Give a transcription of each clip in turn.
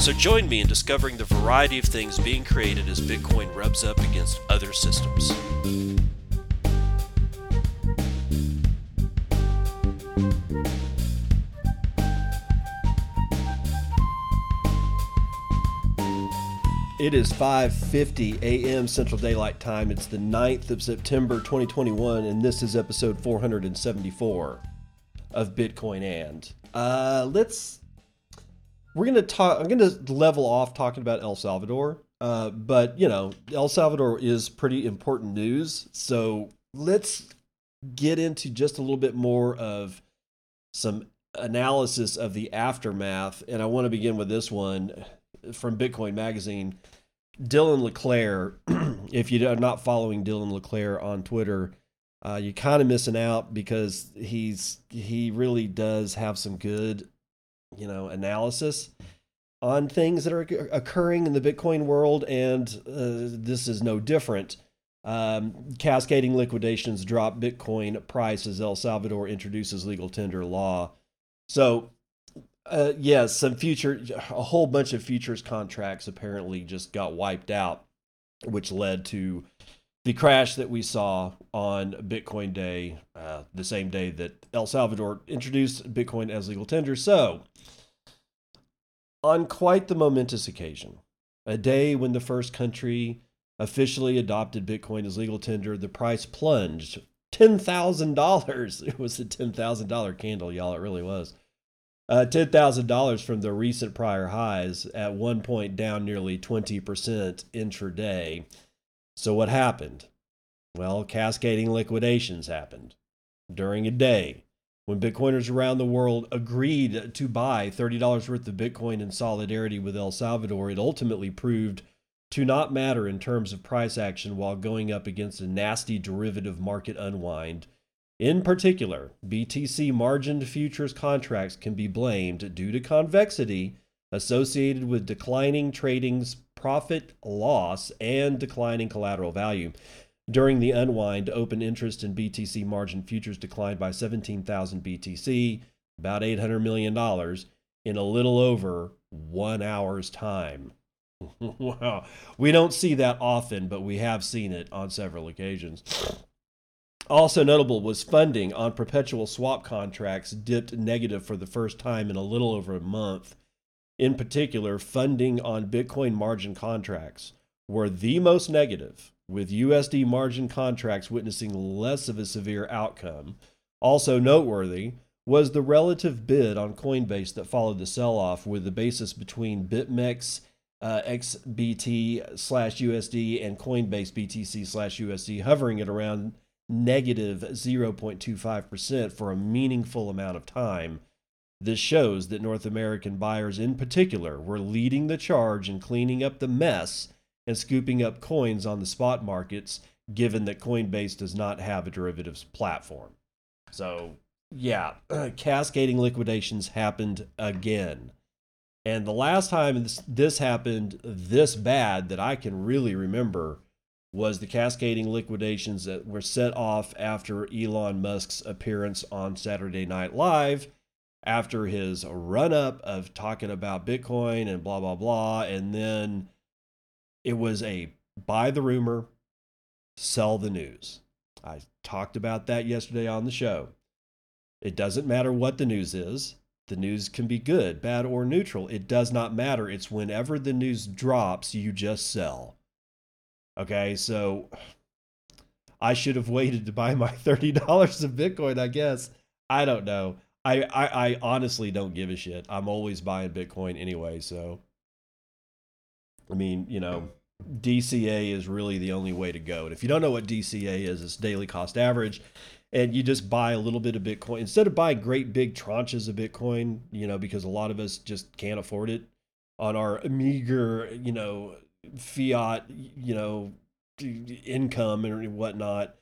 So join me in discovering the variety of things being created as Bitcoin rubs up against other systems. It is 5:50 a.m. Central Daylight Time. It's the 9th of September 2021 and this is episode 474 of Bitcoin and. Uh let's we're gonna talk. I'm gonna level off talking about El Salvador, uh, but you know, El Salvador is pretty important news. So let's get into just a little bit more of some analysis of the aftermath, and I want to begin with this one from Bitcoin Magazine. Dylan LeClaire, if you are not following Dylan LeClaire on Twitter, uh, you're kind of missing out because he's he really does have some good you know analysis on things that are occurring in the Bitcoin world, and uh, this is no different. Um, cascading liquidations drop Bitcoin price as El Salvador introduces legal tender law. So, uh, yes, yeah, some future, a whole bunch of futures contracts apparently just got wiped out, which led to the crash that we saw on Bitcoin Day, uh, the same day that El Salvador introduced Bitcoin as legal tender. So, on quite the momentous occasion, a day when the first country officially adopted Bitcoin as legal tender, the price plunged $10,000. It was a $10,000 candle, y'all. It really was. Uh, $10,000 from the recent prior highs, at one point down nearly 20% intraday. So, what happened? Well, cascading liquidations happened during a day when Bitcoiners around the world agreed to buy $30 worth of Bitcoin in solidarity with El Salvador, it ultimately proved to not matter in terms of price action while going up against a nasty derivative market unwind. In particular, BTC margined futures contracts can be blamed due to convexity associated with declining trading's profit loss and declining collateral value. During the unwind, open interest in BTC margin futures declined by 17,000 BTC, about $800 million, in a little over one hour's time. wow. We don't see that often, but we have seen it on several occasions. Also notable was funding on perpetual swap contracts dipped negative for the first time in a little over a month. In particular, funding on Bitcoin margin contracts were the most negative with USD margin contracts witnessing less of a severe outcome. Also noteworthy was the relative bid on Coinbase that followed the sell off, with the basis between BitMEX uh, XBT slash USD and Coinbase BTC slash USD hovering at around negative 0.25% for a meaningful amount of time. This shows that North American buyers in particular were leading the charge in cleaning up the mess and scooping up coins on the spot markets, given that Coinbase does not have a derivatives platform. So, yeah, cascading liquidations happened again. And the last time this, this happened this bad that I can really remember was the cascading liquidations that were set off after Elon Musk's appearance on Saturday Night Live after his run up of talking about Bitcoin and blah, blah, blah. And then it was a buy the rumor, sell the news. I talked about that yesterday on the show. It doesn't matter what the news is. The news can be good, bad, or neutral. It does not matter. It's whenever the news drops, you just sell. Okay, so I should have waited to buy my $30 of Bitcoin, I guess. I don't know. I, I, I honestly don't give a shit. I'm always buying Bitcoin anyway, so I mean, you know, DCA is really the only way to go. And if you don't know what DCA is, it's daily cost average. And you just buy a little bit of Bitcoin instead of buying great big tranches of Bitcoin, you know, because a lot of us just can't afford it on our meager, you know, fiat, you know, income and whatnot,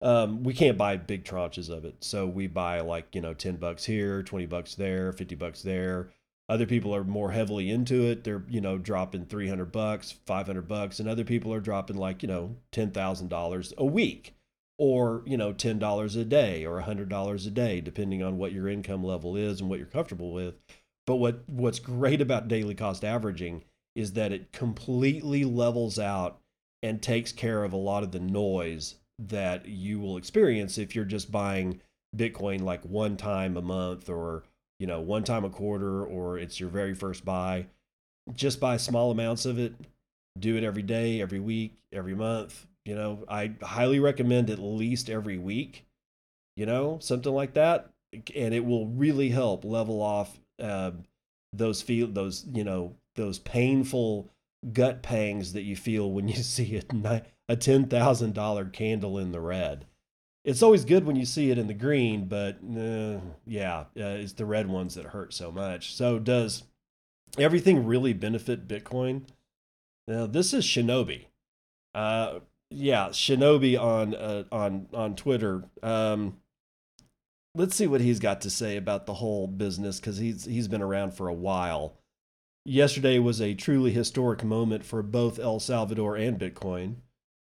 um, we can't buy big tranches of it. So we buy like, you know, 10 bucks here, 20 bucks there, 50 bucks there. Other people are more heavily into it. They're, you know, dropping 300 bucks, 500 bucks, and other people are dropping like, you know, $10,000 a week or, you know, $10 a day or $100 a day, depending on what your income level is and what you're comfortable with. But what, what's great about daily cost averaging is that it completely levels out and takes care of a lot of the noise that you will experience if you're just buying Bitcoin like one time a month or you know one time a quarter or it's your very first buy. Just buy small amounts of it. Do it every day, every week, every month. You know, I highly recommend at least every week. You know, something like that, and it will really help level off uh, those feel those you know those painful gut pangs that you feel when you see a, a $10,000 candle in the red. It's always good when you see it in the green, but uh, yeah, uh, it's the red ones that hurt so much. So, does everything really benefit Bitcoin? Now, this is Shinobi. Uh, yeah, Shinobi on uh, on on Twitter. Um, let's see what he's got to say about the whole business because he's he's been around for a while. Yesterday was a truly historic moment for both El Salvador and Bitcoin.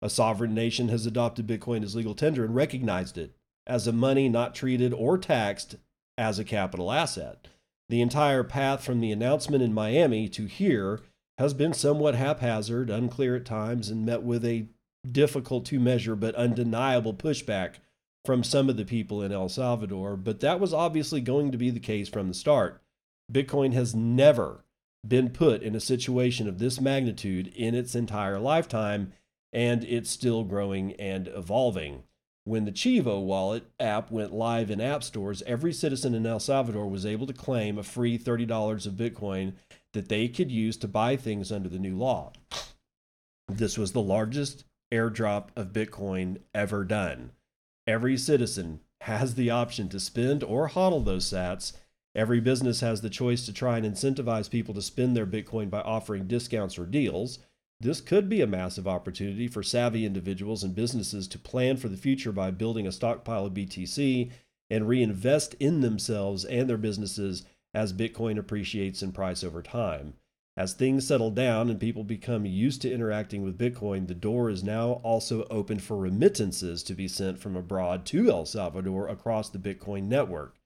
A sovereign nation has adopted Bitcoin as legal tender and recognized it as a money not treated or taxed as a capital asset. The entire path from the announcement in Miami to here has been somewhat haphazard, unclear at times, and met with a difficult to measure but undeniable pushback from some of the people in El Salvador. But that was obviously going to be the case from the start. Bitcoin has never been put in a situation of this magnitude in its entire lifetime, and it's still growing and evolving. When the Chivo wallet app went live in app stores, every citizen in El Salvador was able to claim a free $30 of Bitcoin that they could use to buy things under the new law. This was the largest airdrop of Bitcoin ever done. Every citizen has the option to spend or hodl those sats Every business has the choice to try and incentivize people to spend their Bitcoin by offering discounts or deals. This could be a massive opportunity for savvy individuals and businesses to plan for the future by building a stockpile of BTC and reinvest in themselves and their businesses as Bitcoin appreciates in price over time. As things settle down and people become used to interacting with Bitcoin, the door is now also open for remittances to be sent from abroad to El Salvador across the Bitcoin network.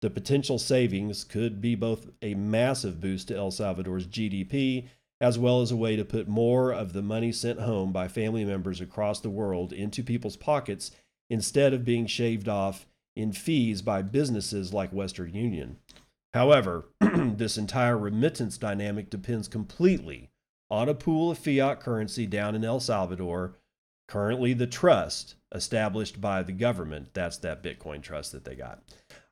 The potential savings could be both a massive boost to El Salvador's GDP as well as a way to put more of the money sent home by family members across the world into people's pockets instead of being shaved off in fees by businesses like Western Union. However, this entire remittance dynamic depends completely on a pool of fiat currency down in El Salvador, currently the trust established by the government. That's that Bitcoin trust that they got.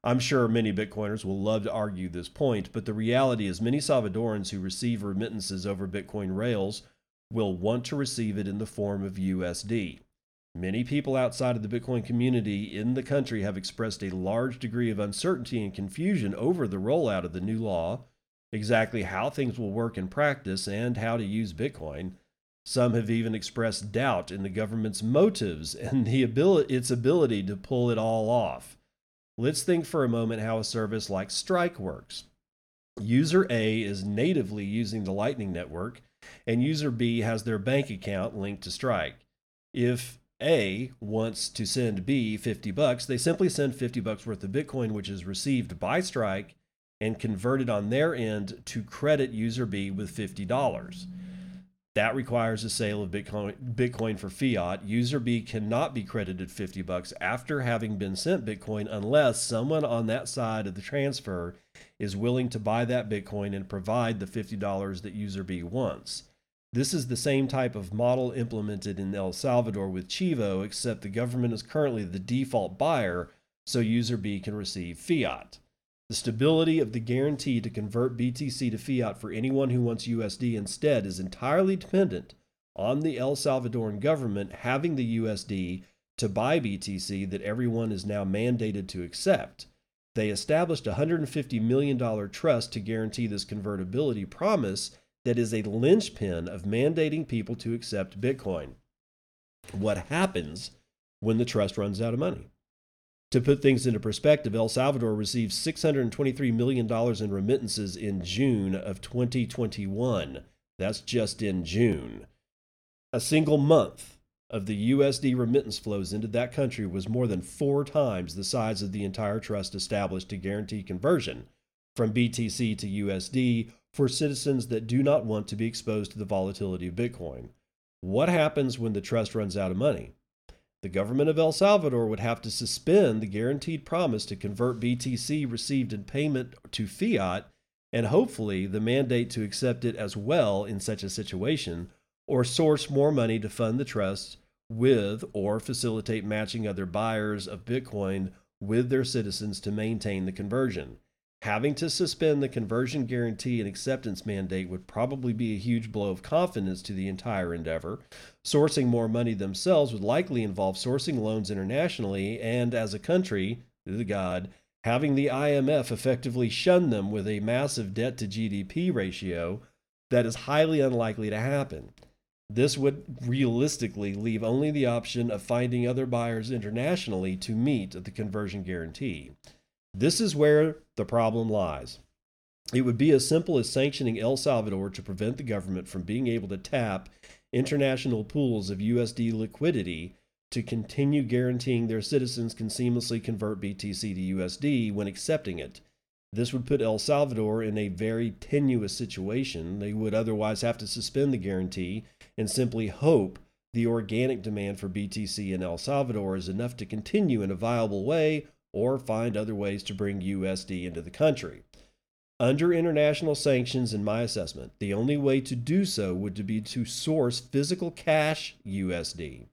I'm sure many Bitcoiners will love to argue this point, but the reality is many Salvadorans who receive remittances over Bitcoin rails will want to receive it in the form of USD. Many people outside of the Bitcoin community in the country have expressed a large degree of uncertainty and confusion over the rollout of the new law, exactly how things will work in practice, and how to use Bitcoin. Some have even expressed doubt in the government's motives and the ability, its ability to pull it all off. Let's think for a moment how a service like Strike works. User A is natively using the Lightning Network, and user B has their bank account linked to Strike. If A wants to send B 50 bucks, they simply send 50 bucks worth of Bitcoin, which is received by Strike and converted on their end to credit user B with $50. That requires a sale of Bitcoin, Bitcoin for fiat. User B cannot be credited 50 bucks after having been sent Bitcoin unless someone on that side of the transfer is willing to buy that Bitcoin and provide the $50 that user B wants. This is the same type of model implemented in El Salvador with Chivo, except the government is currently the default buyer, so user B can receive fiat. The stability of the guarantee to convert BTC to fiat for anyone who wants USD instead is entirely dependent on the El Salvadoran government having the USD to buy BTC that everyone is now mandated to accept. They established a $150 million trust to guarantee this convertibility promise that is a linchpin of mandating people to accept Bitcoin. What happens when the trust runs out of money? To put things into perspective, El Salvador received $623 million in remittances in June of 2021. That's just in June. A single month of the USD remittance flows into that country was more than four times the size of the entire trust established to guarantee conversion from BTC to USD for citizens that do not want to be exposed to the volatility of Bitcoin. What happens when the trust runs out of money? The government of El Salvador would have to suspend the guaranteed promise to convert BTC received in payment to fiat and hopefully the mandate to accept it as well in such a situation, or source more money to fund the trust with or facilitate matching other buyers of Bitcoin with their citizens to maintain the conversion. Having to suspend the conversion guarantee and acceptance mandate would probably be a huge blow of confidence to the entire endeavor. Sourcing more money themselves would likely involve sourcing loans internationally, and as a country, the God, having the IMF effectively shun them with a massive debt to GDP ratio that is highly unlikely to happen. This would realistically leave only the option of finding other buyers internationally to meet the conversion guarantee. This is where the problem lies. It would be as simple as sanctioning El Salvador to prevent the government from being able to tap international pools of USD liquidity to continue guaranteeing their citizens can seamlessly convert BTC to USD when accepting it. This would put El Salvador in a very tenuous situation. They would otherwise have to suspend the guarantee and simply hope the organic demand for BTC in El Salvador is enough to continue in a viable way or find other ways to bring USD into the country. Under international sanctions, in my assessment, the only way to do so would be to source physical cash USD.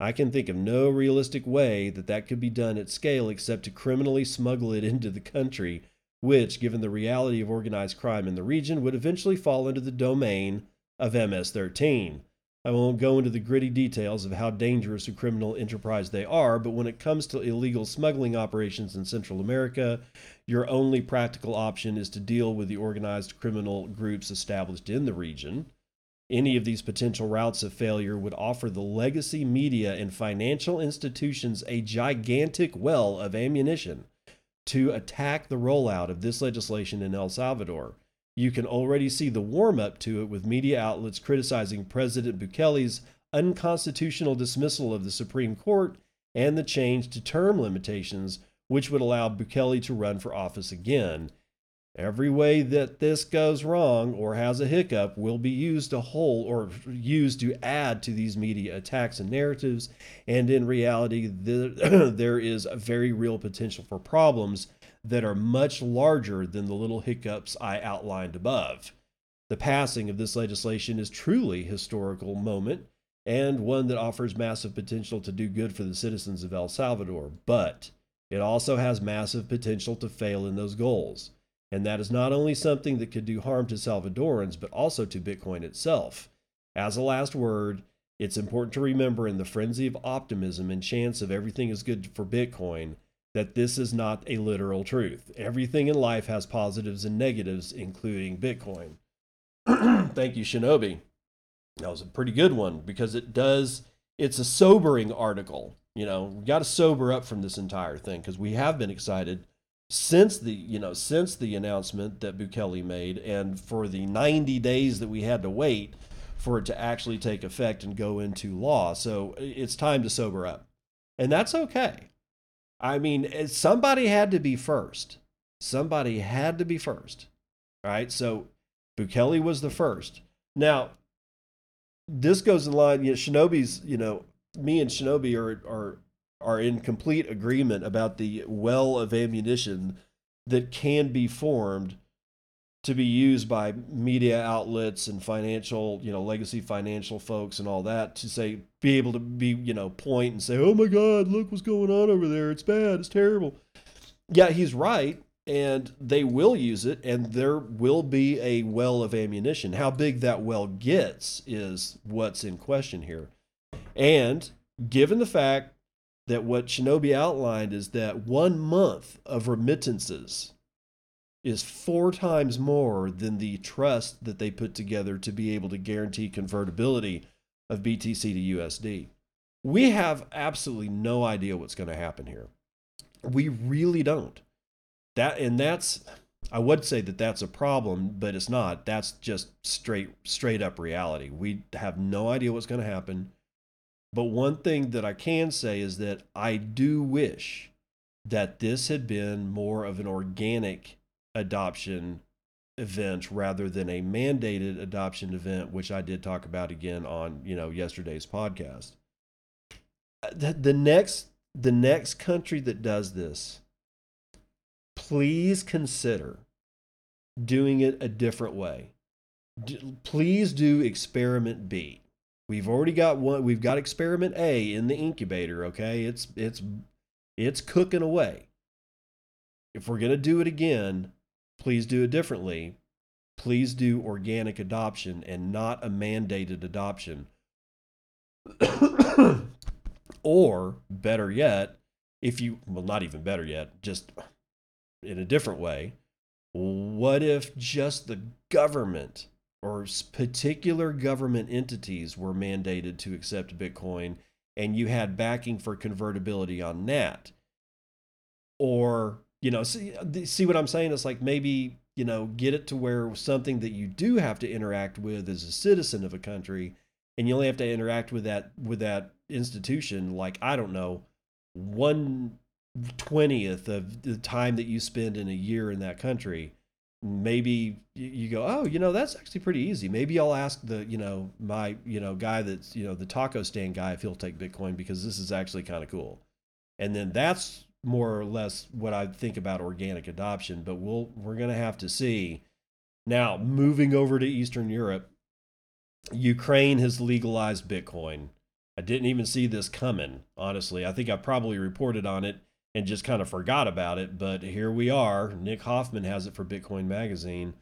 I can think of no realistic way that that could be done at scale except to criminally smuggle it into the country, which, given the reality of organized crime in the region, would eventually fall into the domain of MS 13. I won't go into the gritty details of how dangerous a criminal enterprise they are, but when it comes to illegal smuggling operations in Central America, your only practical option is to deal with the organized criminal groups established in the region. Any of these potential routes of failure would offer the legacy media and financial institutions a gigantic well of ammunition to attack the rollout of this legislation in El Salvador. You can already see the warm up to it with media outlets criticizing President Bukele's unconstitutional dismissal of the Supreme Court and the change to term limitations, which would allow Bukele to run for office again. Every way that this goes wrong or has a hiccup will be used to whole or used to add to these media attacks and narratives. And in reality, there is a very real potential for problems that are much larger than the little hiccups I outlined above. The passing of this legislation is truly a historical moment and one that offers massive potential to do good for the citizens of El Salvador, but it also has massive potential to fail in those goals. And that is not only something that could do harm to Salvadorans, but also to Bitcoin itself. As a last word, it's important to remember in the frenzy of optimism and chance of everything is good for Bitcoin that this is not a literal truth. Everything in life has positives and negatives, including Bitcoin. Thank you, Shinobi. That was a pretty good one because it does, it's a sobering article. You know, we got to sober up from this entire thing because we have been excited since the, you know, since the announcement that Bukele made and for the 90 days that we had to wait for it to actually take effect and go into law. So it's time to sober up. And that's okay. I mean, eh, somebody had to be first. Somebody had to be first. right? So Bukele was the first. Now, this goes in line, you know, Shinobi's, you know, me and Shinobi are, are, are in complete agreement about the well of ammunition that can be formed to be used by media outlets and financial, you know, legacy financial folks and all that to say, be able to be, you know, point and say, oh my God, look what's going on over there. It's bad. It's terrible. Yeah, he's right. And they will use it, and there will be a well of ammunition. How big that well gets is what's in question here. And given the fact that what Shinobi outlined is that one month of remittances is four times more than the trust that they put together to be able to guarantee convertibility of BTC to USD. We have absolutely no idea what's going to happen here. We really don't. That and that's I would say that that's a problem, but it's not. That's just straight straight up reality. We have no idea what's going to happen. But one thing that I can say is that I do wish that this had been more of an organic adoption event rather than a mandated adoption event, which I did talk about again on you know yesterday's podcast. The, the next the next country that does this, please consider doing it a different way. D- please do experiment B. We've already got one. We've got experiment A in the incubator. Okay, it's it's it's cooking away. If we're gonna do it again, please do it differently. Please do organic adoption and not a mandated adoption. or better yet, if you well, not even better yet, just in a different way. What if just the government or particular government entities were mandated to accept Bitcoin and you had backing for convertibility on that. Or, you know, see, uh, see what I'm saying? It's like maybe, you know, get it to where something that you do have to interact with as a citizen of a country and you only have to interact with that with that institution like I don't know, one twentieth of the time that you spend in a year in that country maybe you go, oh, you know, that's actually pretty easy. Maybe I'll ask the, you know, my, you know, guy that's, you know, the taco stand guy if he'll take Bitcoin because this is actually kind of cool. And then that's more or less what I think about organic adoption. But we'll we're gonna have to see. Now, moving over to Eastern Europe, Ukraine has legalized Bitcoin. I didn't even see this coming, honestly. I think I probably reported on it and just kind of forgot about it. But here we are. Nick Hoffman has it for Bitcoin Magazine.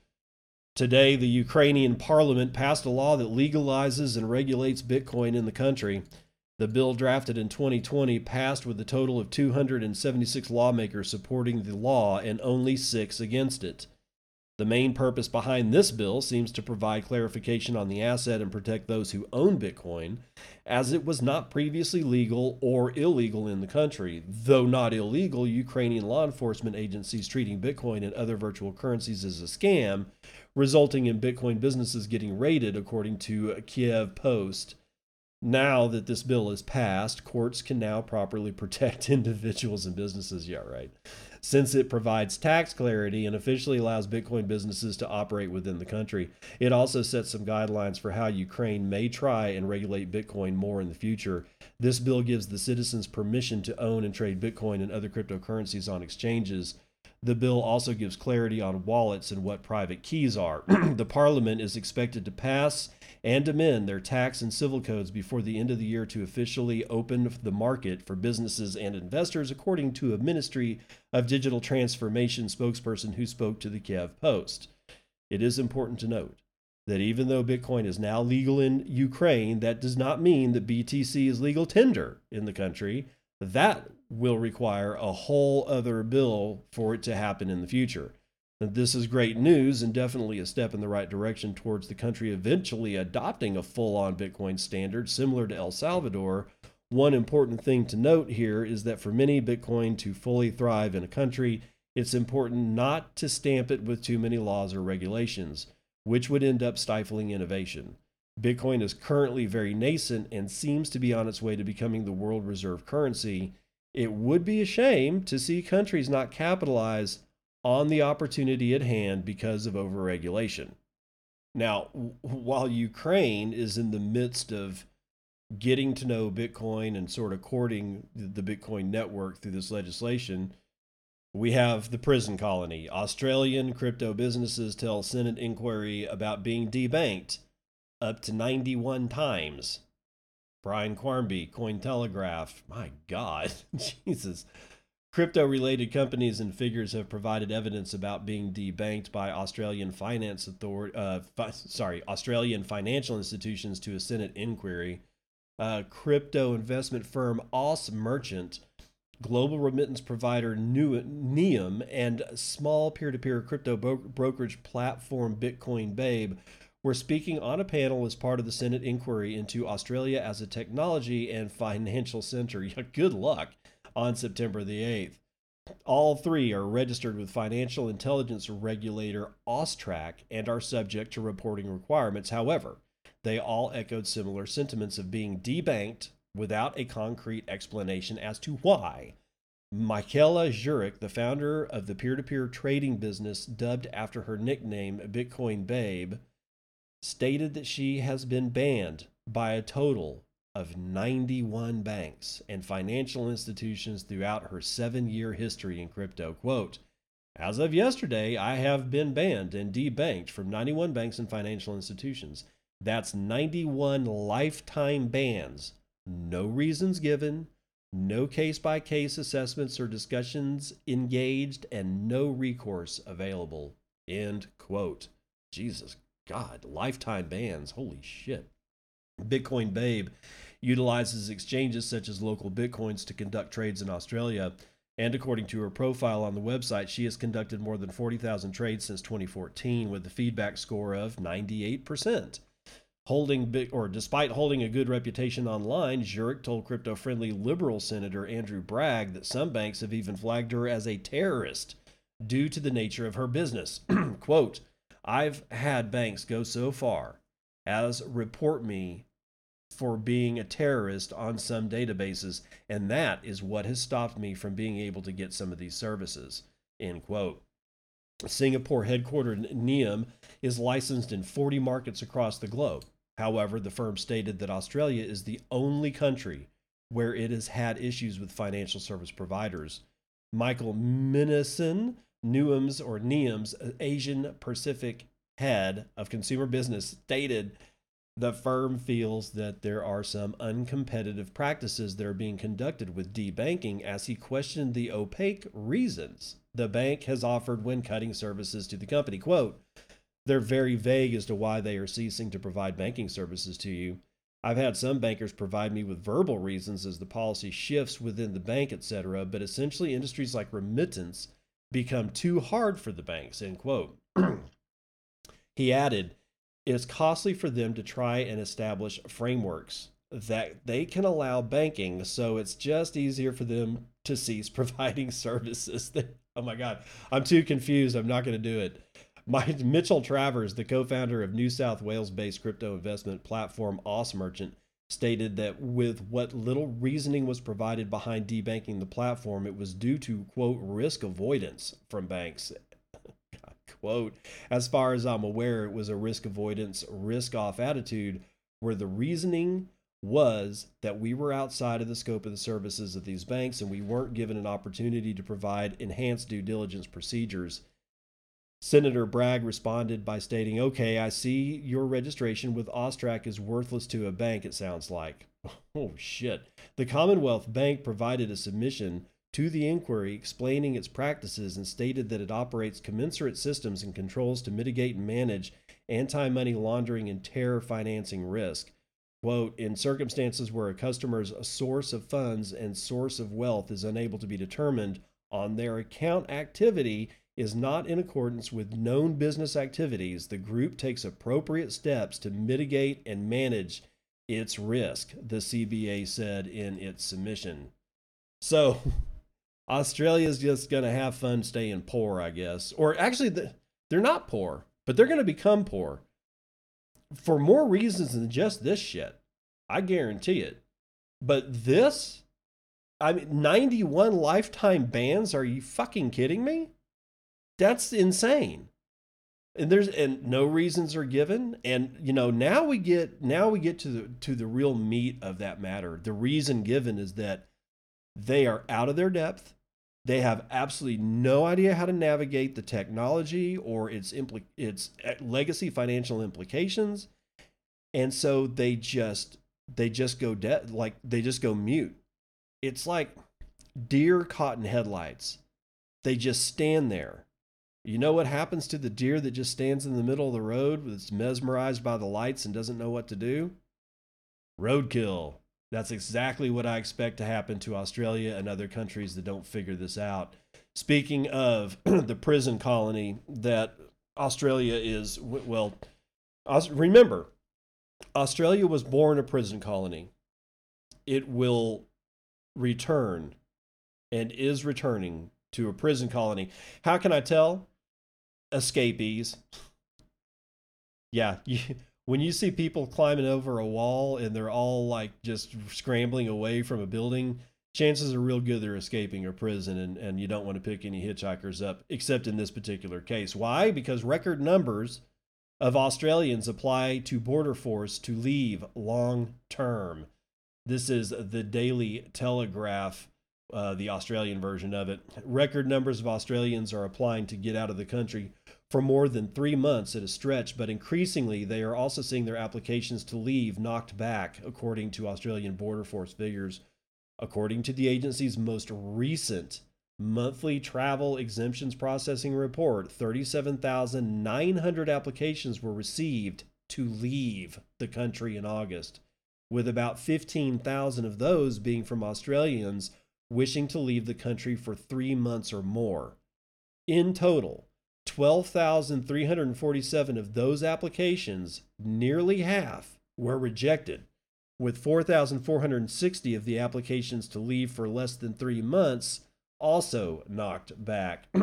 Today, the Ukrainian parliament passed a law that legalizes and regulates Bitcoin in the country. The bill drafted in 2020 passed with a total of 276 lawmakers supporting the law and only six against it. The main purpose behind this bill seems to provide clarification on the asset and protect those who own Bitcoin, as it was not previously legal or illegal in the country. Though not illegal, Ukrainian law enforcement agencies treating Bitcoin and other virtual currencies as a scam, resulting in Bitcoin businesses getting raided, according to Kiev Post. Now that this bill is passed, courts can now properly protect individuals and businesses. Yeah, right since it provides tax clarity and officially allows Bitcoin businesses to operate within the country. It also sets some guidelines for how Ukraine may try and regulate Bitcoin more in the future. This bill gives the citizens permission to own and trade Bitcoin and other cryptocurrencies on exchanges. The bill also gives clarity on wallets and what private keys are. the parliament is expected to pass and amend their tax and civil codes before the end of the year to officially open the market for businesses and investors, according to a Ministry of Digital Transformation spokesperson who spoke to the Kiev Post. It is important to note that even though Bitcoin is now legal in Ukraine, that does not mean that BTC is legal tender in the country. That will require a whole other bill for it to happen in the future. This is great news and definitely a step in the right direction towards the country eventually adopting a full on Bitcoin standard similar to El Salvador. One important thing to note here is that for many Bitcoin to fully thrive in a country, it's important not to stamp it with too many laws or regulations, which would end up stifling innovation. Bitcoin is currently very nascent and seems to be on its way to becoming the world reserve currency. It would be a shame to see countries not capitalize on the opportunity at hand because of overregulation. Now, while Ukraine is in the midst of getting to know Bitcoin and sort of courting the Bitcoin network through this legislation, we have the prison colony. Australian crypto businesses tell Senate inquiry about being debanked up to 91 times. Brian Quarmby, Cointelegraph. My God, Jesus. Crypto related companies and figures have provided evidence about being debanked by Australian finance authority, uh, fi- sorry, Australian financial institutions to a Senate inquiry. Uh, crypto investment firm Aus Merchant global remittance provider Nium, and small peer to peer crypto brokerage platform Bitcoin Babe were speaking on a panel as part of the Senate inquiry into Australia as a technology and financial center. Good luck on September the 8th. All three are registered with financial intelligence regulator AUSTRAC and are subject to reporting requirements. However, they all echoed similar sentiments of being debanked without a concrete explanation as to why. Michaela Juric, the founder of the peer to peer trading business dubbed after her nickname Bitcoin Babe, stated that she has been banned by a total of 91 banks and financial institutions throughout her seven year history in crypto. Quote, as of yesterday, I have been banned and debanked from 91 banks and financial institutions. That's 91 lifetime bans. No reasons given, no case by case assessments or discussions engaged, and no recourse available. End quote. Jesus God, lifetime bans. Holy shit. Bitcoin Babe utilizes exchanges such as LocalBitcoins to conduct trades in Australia. And according to her profile on the website, she has conducted more than 40,000 trades since 2014 with a feedback score of 98%. Holding or despite holding a good reputation online, Juric told crypto-friendly liberal senator Andrew Bragg that some banks have even flagged her as a terrorist due to the nature of her business. Quote, I've had banks go so far as report me for being a terrorist on some databases, and that is what has stopped me from being able to get some of these services. End quote. Singapore headquartered Nium is licensed in 40 markets across the globe. However, the firm stated that Australia is the only country where it has had issues with financial service providers. Michael Minassian, Nium's or Nium's Asian Pacific head of consumer business, stated the firm feels that there are some uncompetitive practices that are being conducted with debanking as he questioned the opaque reasons the bank has offered when cutting services to the company. Quote, they're very vague as to why they are ceasing to provide banking services to you. I've had some bankers provide me with verbal reasons as the policy shifts within the bank, etc., but essentially industries like remittance become too hard for the banks, end quote. he added, it is costly for them to try and establish frameworks that they can allow banking, so it's just easier for them to cease providing services. oh my God, I'm too confused. I'm not going to do it. My, Mitchell Travers, the co founder of New South Wales based crypto investment platform AusMerchant, stated that with what little reasoning was provided behind debanking the platform, it was due to, quote, risk avoidance from banks. Quote, as far as I'm aware, it was a risk avoidance, risk off attitude where the reasoning was that we were outside of the scope of the services of these banks and we weren't given an opportunity to provide enhanced due diligence procedures Senator Bragg responded by stating, Okay, I see your registration with AUSTRAC is worthless to a bank, it sounds like. Oh, shit. The Commonwealth Bank provided a submission to the inquiry explaining its practices and stated that it operates commensurate systems and controls to mitigate and manage anti money laundering and terror financing risk. Quote, in circumstances where a customer's source of funds and source of wealth is unable to be determined on their account activity is not in accordance with known business activities, the group takes appropriate steps to mitigate and manage its risk, the CBA said in its submission. So, Australia's just going to have fun staying poor, I guess. Or actually, they're not poor, but they're going to become poor for more reasons than just this shit. I guarantee it. But this, I mean, 91 lifetime bans? Are you fucking kidding me? That's insane. And there's and no reasons are given and you know now we get now we get to the to the real meat of that matter. The reason given is that they are out of their depth. They have absolutely no idea how to navigate the technology or its impl- its eh, legacy financial implications. And so they just they just go dead like they just go mute. It's like deer caught in headlights. They just stand there you know what happens to the deer that just stands in the middle of the road that's mesmerized by the lights and doesn't know what to do? Roadkill. That's exactly what I expect to happen to Australia and other countries that don't figure this out. Speaking of the prison colony that Australia is, well, remember, Australia was born a prison colony. It will return and is returning to a prison colony. How can I tell? Escapees. Yeah, when you see people climbing over a wall and they're all like just scrambling away from a building, chances are real good they're escaping a prison and, and you don't want to pick any hitchhikers up, except in this particular case. Why? Because record numbers of Australians apply to Border Force to leave long term. This is the Daily Telegraph, uh, the Australian version of it. Record numbers of Australians are applying to get out of the country for more than three months at a stretch, but increasingly they are also seeing their applications to leave knocked back, according to Australian Border Force figures. According to the agency's most recent monthly travel exemptions processing report, 37,900 applications were received to leave the country in August, with about 15,000 of those being from Australians wishing to leave the country for three months or more. In total, 12,347 of those applications, nearly half, were rejected, with 4,460 of the applications to leave for less than three months also knocked back.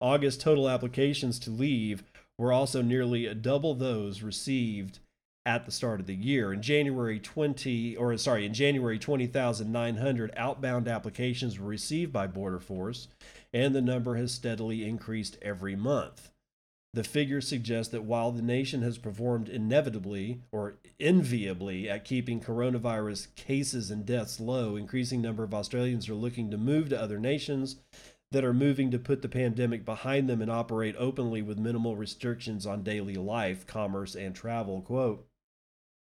August total applications to leave were also nearly double those received at the start of the year. In January 20 or sorry, in January 20,900 outbound applications were received by Border Force and the number has steadily increased every month. The figures suggest that while the nation has performed inevitably or enviably at keeping coronavirus cases and deaths low, increasing number of Australians are looking to move to other nations that are moving to put the pandemic behind them and operate openly with minimal restrictions on daily life, commerce, and travel. Quote,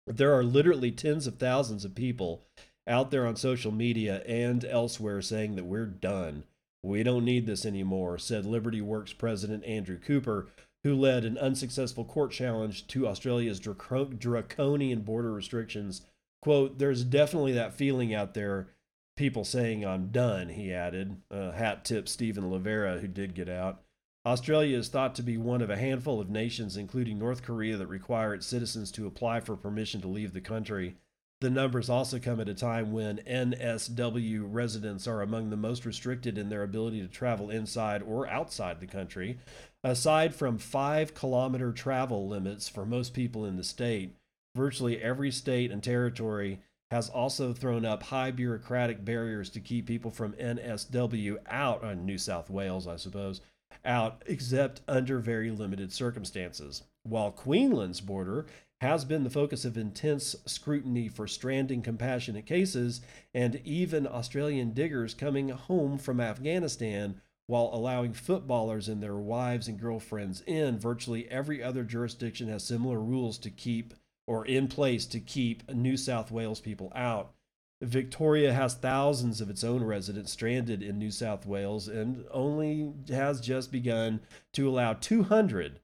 there are literally tens of thousands of people out there on social media and elsewhere saying that we're done. We don't need this anymore, said Liberty Works president Andrew Cooper, who led an unsuccessful court challenge to Australia's draconian border restrictions. Quote, there's definitely that feeling out there, people saying I'm done, he added. Uh, hat tip Stephen Livera, who did get out. Australia is thought to be one of a handful of nations, including North Korea, that require its citizens to apply for permission to leave the country. The numbers also come at a time when NSW residents are among the most restricted in their ability to travel inside or outside the country. Aside from five kilometer travel limits for most people in the state, virtually every state and territory has also thrown up high bureaucratic barriers to keep people from NSW out on New South Wales, I suppose, out except under very limited circumstances. While Queensland's border has been the focus of intense scrutiny for stranding compassionate cases, and even Australian diggers coming home from Afghanistan while allowing footballers and their wives and girlfriends in. Virtually every other jurisdiction has similar rules to keep or in place to keep New South Wales people out. Victoria has thousands of its own residents stranded in New South Wales and only has just begun to allow 200,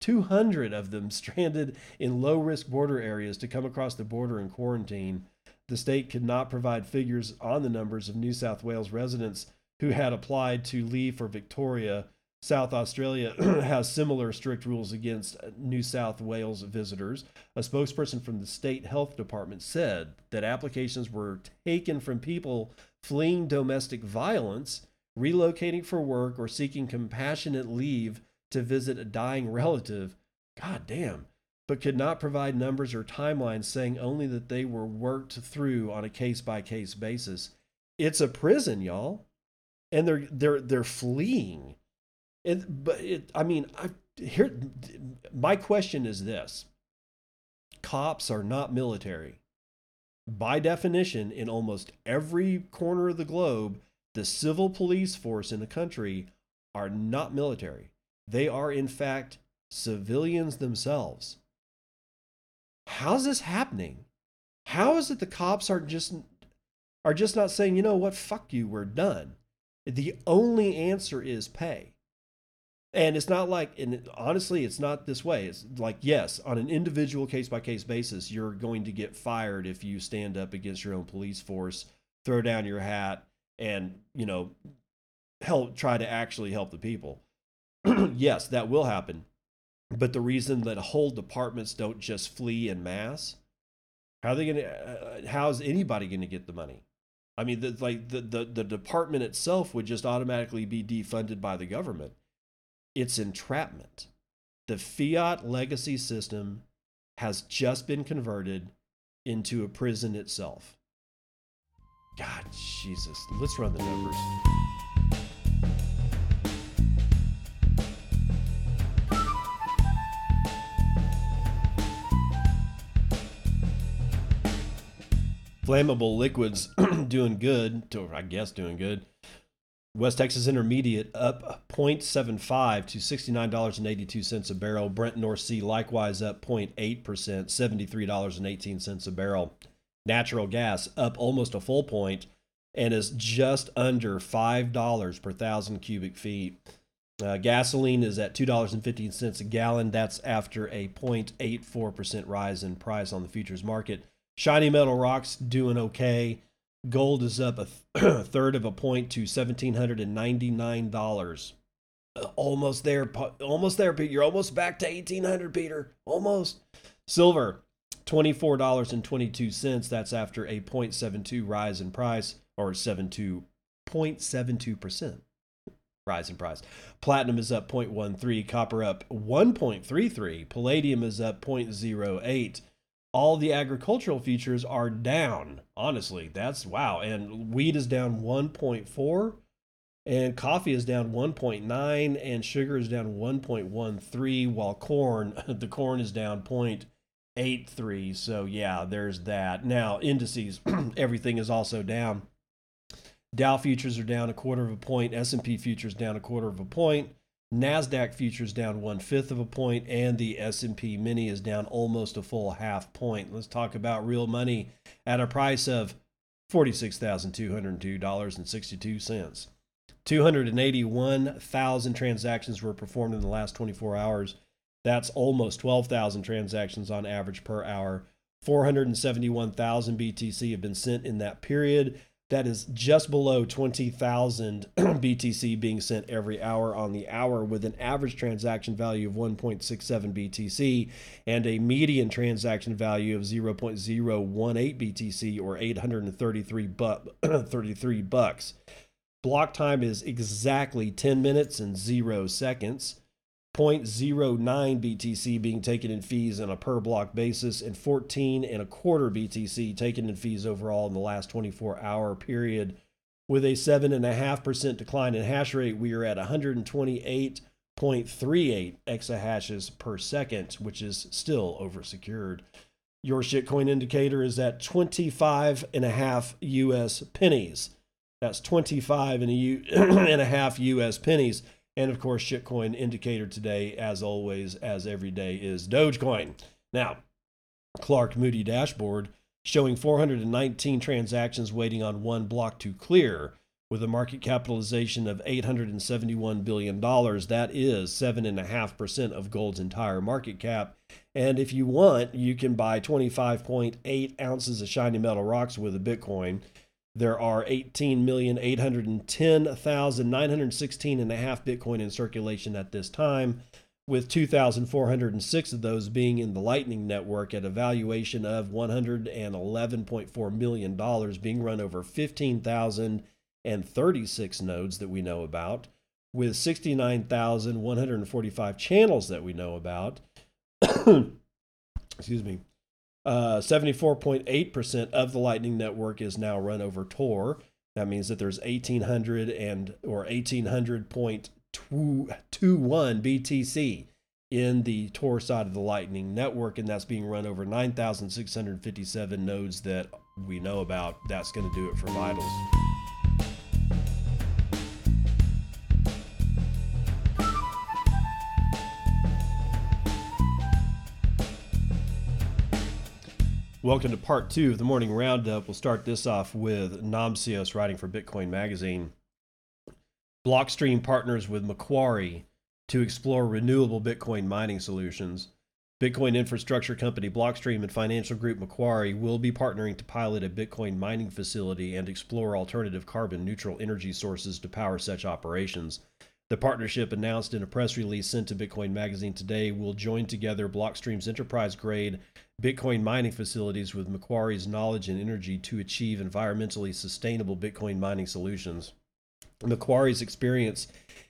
200 of them stranded in low risk border areas to come across the border and quarantine. The state could not provide figures on the numbers of New South Wales residents who had applied to leave for Victoria South Australia has similar strict rules against uh, New South Wales visitors. A spokesperson from the state health department said that applications were taken from people fleeing domestic violence, relocating for work, or seeking compassionate leave to visit a dying relative. God damn. But could not provide numbers or timelines, saying only that they were worked through on a case by case basis. It's a prison, y'all. And they're they're they're fleeing it, but it, I mean, I, here, my question is this: Cops are not military. By definition, in almost every corner of the globe, the civil police force in a country are not military. They are, in fact, civilians themselves. How's this happening? How is it the cops are just are just not saying, you know what, fuck you, we're done? The only answer is pay. And it's not like, and honestly, it's not this way. It's like, yes, on an individual case by case basis, you're going to get fired if you stand up against your own police force, throw down your hat, and, you know, help try to actually help the people. yes, that will happen. But the reason that whole departments don't just flee in mass, how are they going to, uh, how is anybody going to get the money? I mean, the, like the, the, the department itself would just automatically be defunded by the government it's entrapment. The fiat legacy system has just been converted into a prison itself. God, Jesus. Let's run the numbers. Flammable liquids doing good, I guess doing good. West Texas Intermediate up 0.75 to $69.82 a barrel. Brent North Sea likewise up 0.8%, $73.18 a barrel. Natural gas up almost a full point and is just under $5 per thousand cubic feet. Uh, gasoline is at $2.15 a gallon. That's after a 0.84% rise in price on the futures market. Shiny metal rocks doing okay. Gold is up a, th- third of a point to $1,799. Uh, almost there, almost there, Pete. You're almost back to 1800 Peter. Almost. Silver, $24.22. That's after a 0.72 rise in price, or 72.72% rise in price. Platinum is up 0.13, copper up 1.33, palladium is up 0.08 all the agricultural features are down. Honestly, that's wow. And wheat is down 1.4, and coffee is down 1.9, and sugar is down 1.13, while corn, the corn is down 0.83. So yeah, there's that. Now indices, everything is also down. Dow futures are down a quarter of a point. S&P futures down a quarter of a point. Nasdaq futures down one fifth of a point, and the S&P Mini is down almost a full half point. Let's talk about real money at a price of forty-six thousand two hundred two dollars and sixty-two cents. 281,000 transactions were performed in the last 24 hours. That's almost 12,000 transactions on average per hour. 471,000 BTC have been sent in that period that is just below 20,000 BTC being sent every hour on the hour with an average transaction value of 1.67 BTC and a median transaction value of 0.018 BTC or 833 bu- 33 bucks. Block time is exactly 10 minutes and 0 seconds. 0.09 BTC being taken in fees on a per block basis, and 14 and a quarter BTC taken in fees overall in the last 24 hour period. With a 7.5% decline in hash rate, we are at 128.38 exahashes per second, which is still oversecured. Your shitcoin indicator is at 25 and a half US pennies. That's 25 and and a half US pennies. And of course, shitcoin indicator today, as always, as every day, is Dogecoin. Now, Clark Moody dashboard showing 419 transactions waiting on one block to clear with a market capitalization of $871 billion. That is 7.5% of gold's entire market cap. And if you want, you can buy 25.8 ounces of shiny metal rocks with a Bitcoin there are 18,810,916 and a half Bitcoin in circulation at this time, with 2,406 of those being in the Lightning Network at a valuation of $111.4 million, being run over 15,036 nodes that we know about, with 69,145 channels that we know about. Excuse me. 74.8% uh, of the Lightning Network is now run over Tor. That means that there's 1800 and or 1800.21 BTC in the Tor side of the Lightning Network, and that's being run over 9,657 nodes that we know about. That's going to do it for Vitals. Welcome to part two of the morning roundup. We'll start this off with Namcios writing for Bitcoin Magazine. Blockstream partners with Macquarie to explore renewable Bitcoin mining solutions. Bitcoin infrastructure company Blockstream and financial group Macquarie will be partnering to pilot a Bitcoin mining facility and explore alternative carbon neutral energy sources to power such operations. The partnership, announced in a press release sent to Bitcoin Magazine today, will join together Blockstream's enterprise grade Bitcoin mining facilities with Macquarie's knowledge and energy to achieve environmentally sustainable Bitcoin mining solutions. Macquarie's experience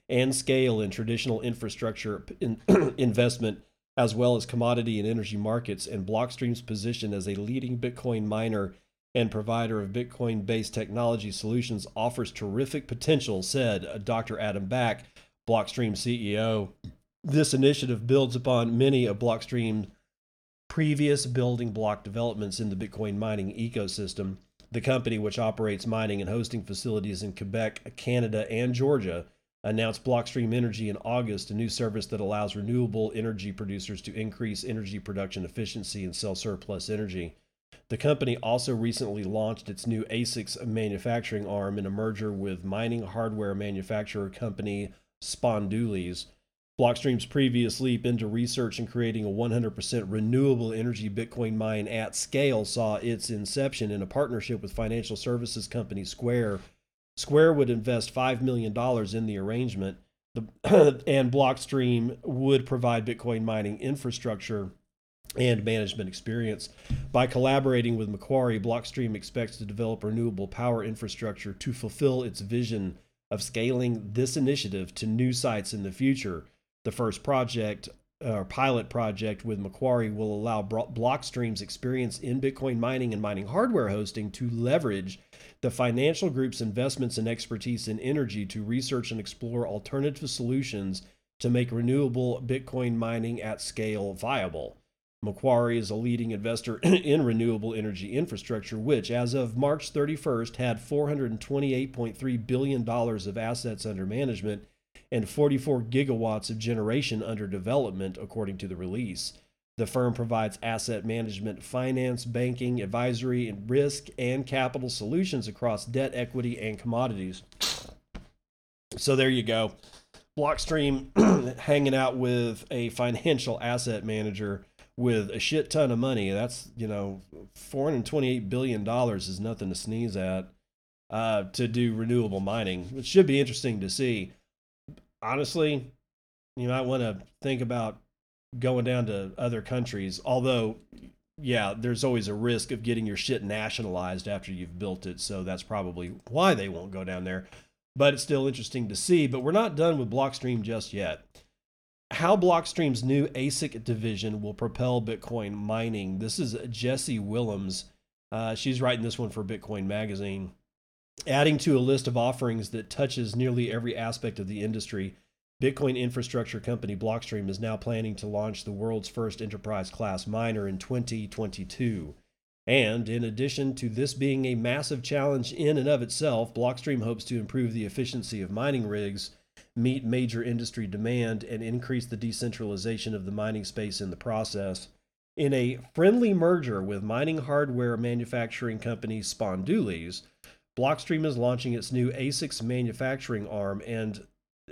and scale in traditional infrastructure in investment, as well as commodity and energy markets, and Blockstream's position as a leading Bitcoin miner and provider of Bitcoin based technology solutions offers terrific potential, said uh, Dr. Adam Back, Blockstream CEO. This initiative builds upon many of Blockstream's previous building block developments in the Bitcoin mining ecosystem. The company, which operates mining and hosting facilities in Quebec, Canada, and Georgia, announced Blockstream Energy in August, a new service that allows renewable energy producers to increase energy production efficiency and sell surplus energy. The company also recently launched its new ASICs manufacturing arm in a merger with mining hardware manufacturer company Spondoolies. Blockstream's previous leap into research and creating a 100% renewable energy Bitcoin mine at scale saw its inception in a partnership with financial services company Square. Square would invest $5 million in the arrangement, and Blockstream would provide Bitcoin mining infrastructure and management experience. By collaborating with Macquarie, Blockstream expects to develop renewable power infrastructure to fulfill its vision of scaling this initiative to new sites in the future. The first project or uh, pilot project with Macquarie will allow Blockstream's experience in Bitcoin mining and mining hardware hosting to leverage the financial group's investments and expertise in energy to research and explore alternative solutions to make renewable Bitcoin mining at scale viable. Macquarie is a leading investor in renewable energy infrastructure, which, as of March 31st, had $428.3 billion of assets under management and 44 gigawatts of generation under development, according to the release. The firm provides asset management, finance, banking, advisory, and risk and capital solutions across debt, equity, and commodities. So there you go. Blockstream hanging out with a financial asset manager with a shit ton of money. That's, you know, $428 billion is nothing to sneeze at uh, to do renewable mining, which should be interesting to see honestly, you might want to think about going down to other countries. Although, yeah, there's always a risk of getting your shit nationalized after you've built it. So that's probably why they won't go down there. But it's still interesting to see. But we're not done with Blockstream just yet. How Blockstream's new ASIC division will propel Bitcoin mining. This is Jessie Willems. Uh, she's writing this one for Bitcoin Magazine adding to a list of offerings that touches nearly every aspect of the industry. Bitcoin infrastructure company Blockstream is now planning to launch the world's first enterprise class miner in 2022. And in addition to this being a massive challenge in and of itself, Blockstream hopes to improve the efficiency of mining rigs, meet major industry demand, and increase the decentralization of the mining space in the process. In a friendly merger with mining hardware manufacturing company Spondoolies, Blockstream is launching its new ASICs manufacturing arm and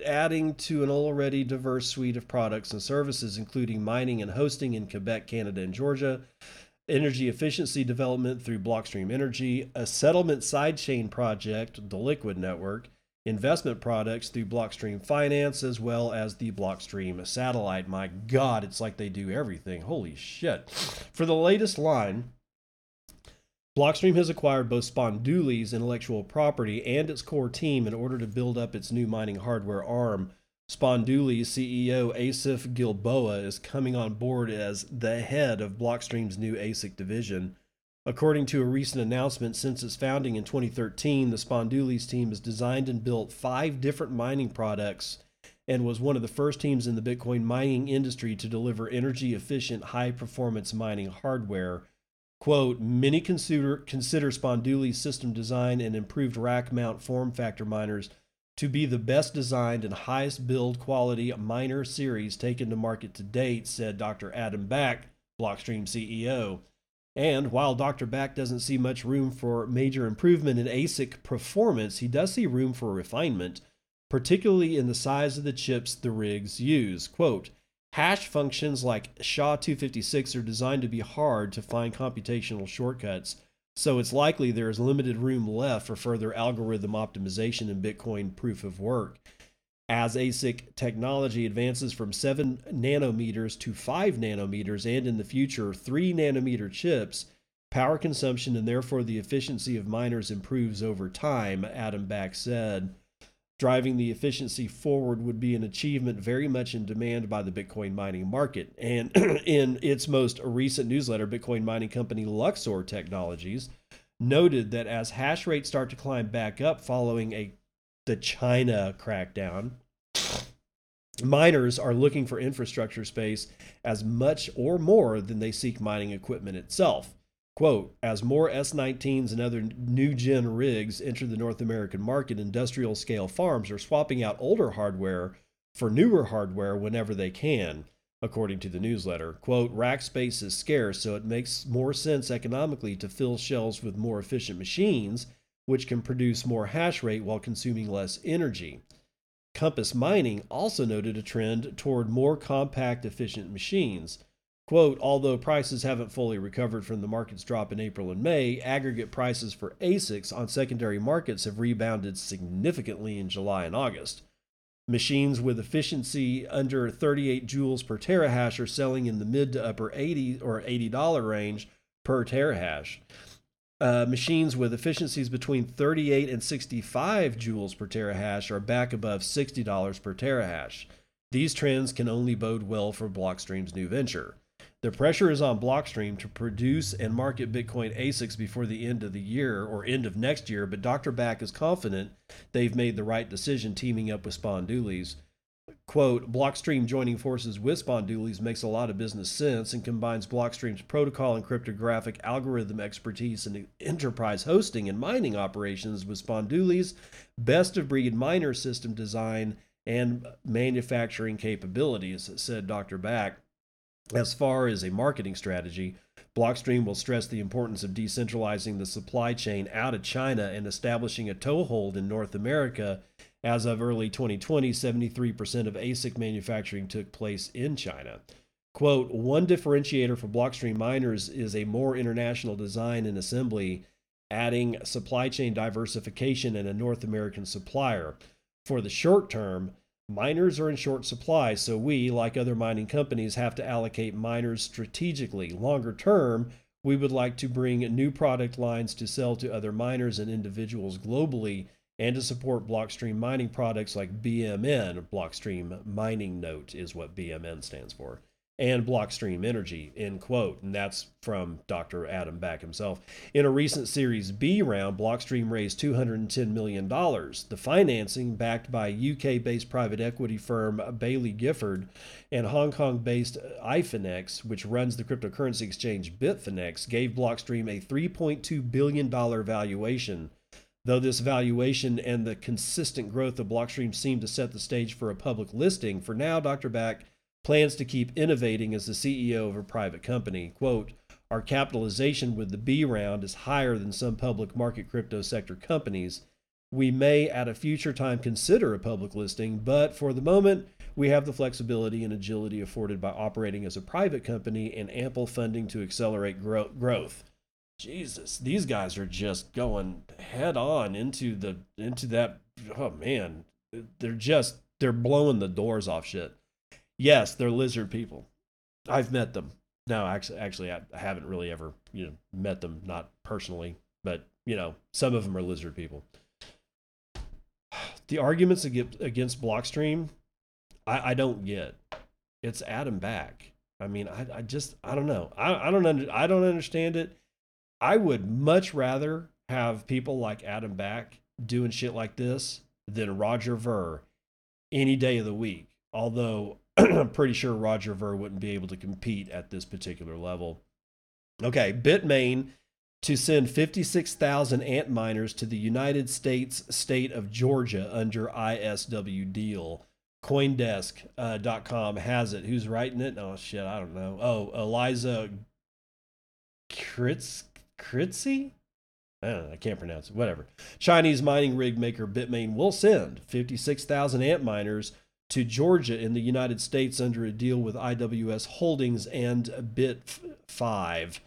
adding to an already diverse suite of products and services, including mining and hosting in Quebec, Canada, and Georgia, energy efficiency development through Blockstream Energy, a settlement sidechain project, the Liquid Network, investment products through Blockstream Finance, as well as the Blockstream satellite. My God, it's like they do everything. Holy shit. For the latest line, Blockstream has acquired both Spondoolies' intellectual property and its core team in order to build up its new mining hardware arm. Spondoolies' CEO Asif Gilboa is coming on board as the head of Blockstream's new ASIC division. According to a recent announcement, since its founding in 2013, the Spondoolies team has designed and built five different mining products and was one of the first teams in the Bitcoin mining industry to deliver energy efficient, high performance mining hardware. Quote, many consider, consider Spondoolies system design and improved rack mount form factor miners to be the best designed and highest build quality miner series taken to market to date, said Dr. Adam Back, Blockstream CEO. And while Dr. Back doesn't see much room for major improvement in ASIC performance, he does see room for refinement. particularly in the size of the chips the rigs use. Quote, Hash functions like SHA-256 are designed to be hard to find computational shortcuts, so it's likely there is limited room left for further algorithm optimization in Bitcoin proof of work. As ASIC technology advances from 7 nanometers to 5 nanometers and in the future 3 nanometer chips, power consumption and therefore the efficiency of miners improves over time, Adam Back said driving the efficiency forward would be an achievement very much in demand by the Bitcoin mining market. And in its most recent newsletter, Bitcoin mining company Luxor Technologies noted that as hash rates start to climb back up following a the China crackdown, miners are looking for infrastructure space as much or more than they seek mining equipment itself. Quote, as more S19s and other new gen rigs enter the North American market, industrial scale farms are swapping out older hardware for newer hardware whenever they can, according to the newsletter. Quote, rack space is scarce, so it makes more sense economically to fill shelves with more efficient machines, which can produce more hash rate while consuming less energy. Compass Mining also noted a trend toward more compact, efficient machines. Quote, although prices haven't fully recovered from the market's drop in April and May, aggregate prices for ASICs on secondary markets have rebounded significantly in July and August. Machines with efficiency under 38 joules per terahash are selling in the mid to upper 80 or $80 range per terahash. Uh, machines with efficiencies between 38 and 65 joules per terahash are back above $60 per terahash. These trends can only bode well for Blockstream's new venture. The pressure is on Blockstream to produce and market Bitcoin ASICs before the end of the year or end of next year, but Dr. Back is confident they've made the right decision teaming up with Spondoolies. Quote, Blockstream joining forces with Spondoolies makes a lot of business sense and combines Blockstream's protocol and cryptographic algorithm expertise and enterprise hosting and mining operations with Spondoolies' best of breed miner system design and manufacturing capabilities, said Dr. Back. As far as a marketing strategy, Blockstream will stress the importance of decentralizing the supply chain out of China and establishing a toehold in North America. As of early 2020, 73% of ASIC manufacturing took place in China. Quote, one differentiator for Blockstream miners is a more international design and assembly, adding supply chain diversification and a North American supplier. For the short term, Miners are in short supply, so we, like other mining companies, have to allocate miners strategically. Longer term, we would like to bring new product lines to sell to other miners and individuals globally and to support Blockstream mining products like BMN. Blockstream Mining Note is what BMN stands for and Blockstream Energy, end quote. And that's from Dr. Adam Back himself. In a recent Series B round, Blockstream raised $210 million. The financing, backed by UK based private equity firm Baillie Gifford and Hong Kong based iFinex, which runs the cryptocurrency exchange Bitfinex, gave Blockstream a $3.2 billion valuation. Though this valuation and the consistent growth of Blockstream seem to set the stage for a public listing, for now, Dr. Back plans to keep innovating as the CEO of a private company. Quote, our capitalization with the B round is higher than some public market crypto sector companies. We may at a future time consider a public listing, but for the moment, we have the flexibility and agility afforded by operating as a private company and ample funding to accelerate gro- growth. Jesus, these guys are just going head on into the into that oh man, they're just they're blowing the doors off shit. Yes, they're lizard people. I've met them. No, actually, actually, I haven't really ever, you know, met them, not personally, but you know, some of them are lizard people. The arguments against Blockstream, I, I don't get. It's Adam Back. I mean, I, I just, I don't know. I, I don't under, I don't understand it. I would much rather have people like Adam Back doing shit like this than Roger Ver any day of the week. Although I'm pretty sure Roger Ver wouldn't be able to compete at this particular level. Okay, Bitmain to send 56,000 Antminers to the United States state of Georgia under ISW deal. Coindesk.com uh, has it. Who's writing it? Oh, shit, I don't know. Oh, Eliza Kritz, Kritzy? I don't know, I can't pronounce it. Whatever. Chinese mining rig maker Bitmain will send 56,000 Antminers to Georgia in the United States under a deal with IWS Holdings and Bit5ive.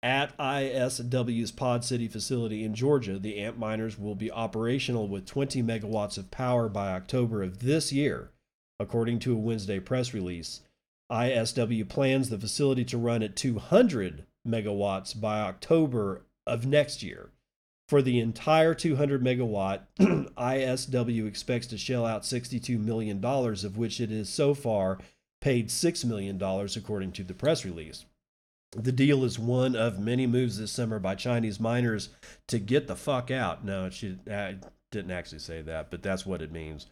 At ISW's Pod City facility in Georgia, the Antminers will be operational with 20 megawatts of power by October of this year, according to a Wednesday press release. ISW plans the facility to run at 200 megawatts by October of next year. For the entire 200 megawatt, ISW expects to shell out $62 million, of which it has so far paid $6 million, according to the press release. The deal is one of many moves this summer by Chinese miners to get the fuck out. No, she I didn't actually say that, but that's what it means.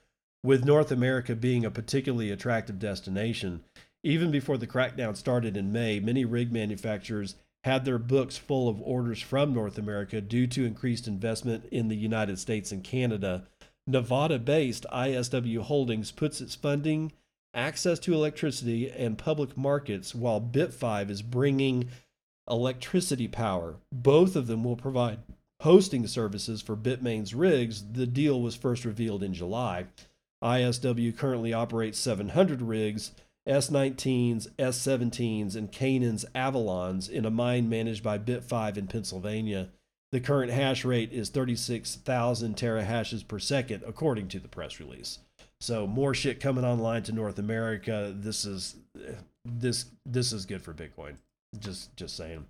With North America being a particularly attractive destination, even before the crackdown started in May, many rig manufacturers had their books full of orders from North America due to increased investment in the United States and Canada. Nevada based ISW Holdings puts its funding access to electricity and public markets, while Bit5ive is bringing electricity power. Both of them will provide hosting services for Bitmain's rigs. The deal was first revealed in July. ISW currently operates 700 rigs, S19s, S17s, and Canaan's Avalons in a mine managed by Bit5ive in Pennsylvania. The current hash rate is 36,000 terahashes per second, according to the press release. So more shit coming online to North America. This is this this is good for Bitcoin. Just just saying.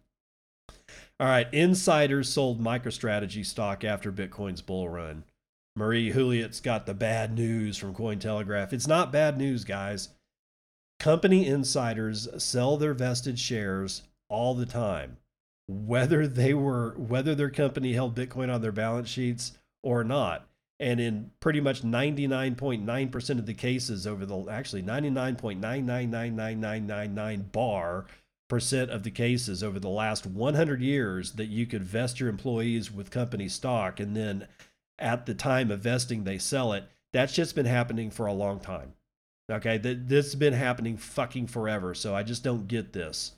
All right, insiders sold MicroStrategy stock after Bitcoin's bull run. Marie Huillet's got the bad news from Cointelegraph. It's not bad news, guys. Company insiders sell their vested shares all the time, whether they were whether their company held Bitcoin on their balance sheets or not. And in pretty much 99.9% of the cases over the actually 99.9999999 bar percent of the cases over the last 100 years that you could vest your employees with company stock and then at the time of vesting they sell it. That's shit's been happening for a long time okay that this has been happening fucking forever so i just don't get this.